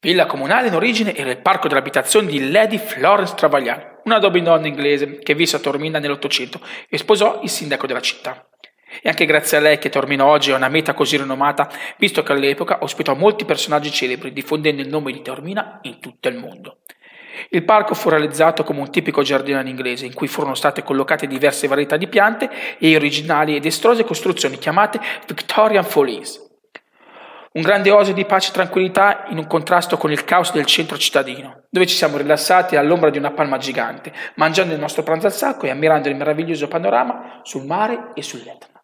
Villa comunale in origine era il parco dell'abitazione di Lady Florence Travagliano, una donna inglese che visse a Tormina nell'Ottocento e sposò il sindaco della città. È anche grazie a lei che Tormino oggi è una meta così rinomata, visto che all'epoca ospitò molti personaggi celebri, diffondendo il nome di Tormina in tutto il mondo. Il parco fu realizzato come un tipico giardino in inglese, in cui furono state collocate diverse varietà di piante e originali ed estrose costruzioni chiamate Victorian Follies. Un grande osio di pace e tranquillità in un contrasto con il caos del centro cittadino, dove ci siamo rilassati all'ombra di una palma gigante, mangiando il nostro pranzo al sacco e ammirando il meraviglioso panorama sul mare e sull'Etna.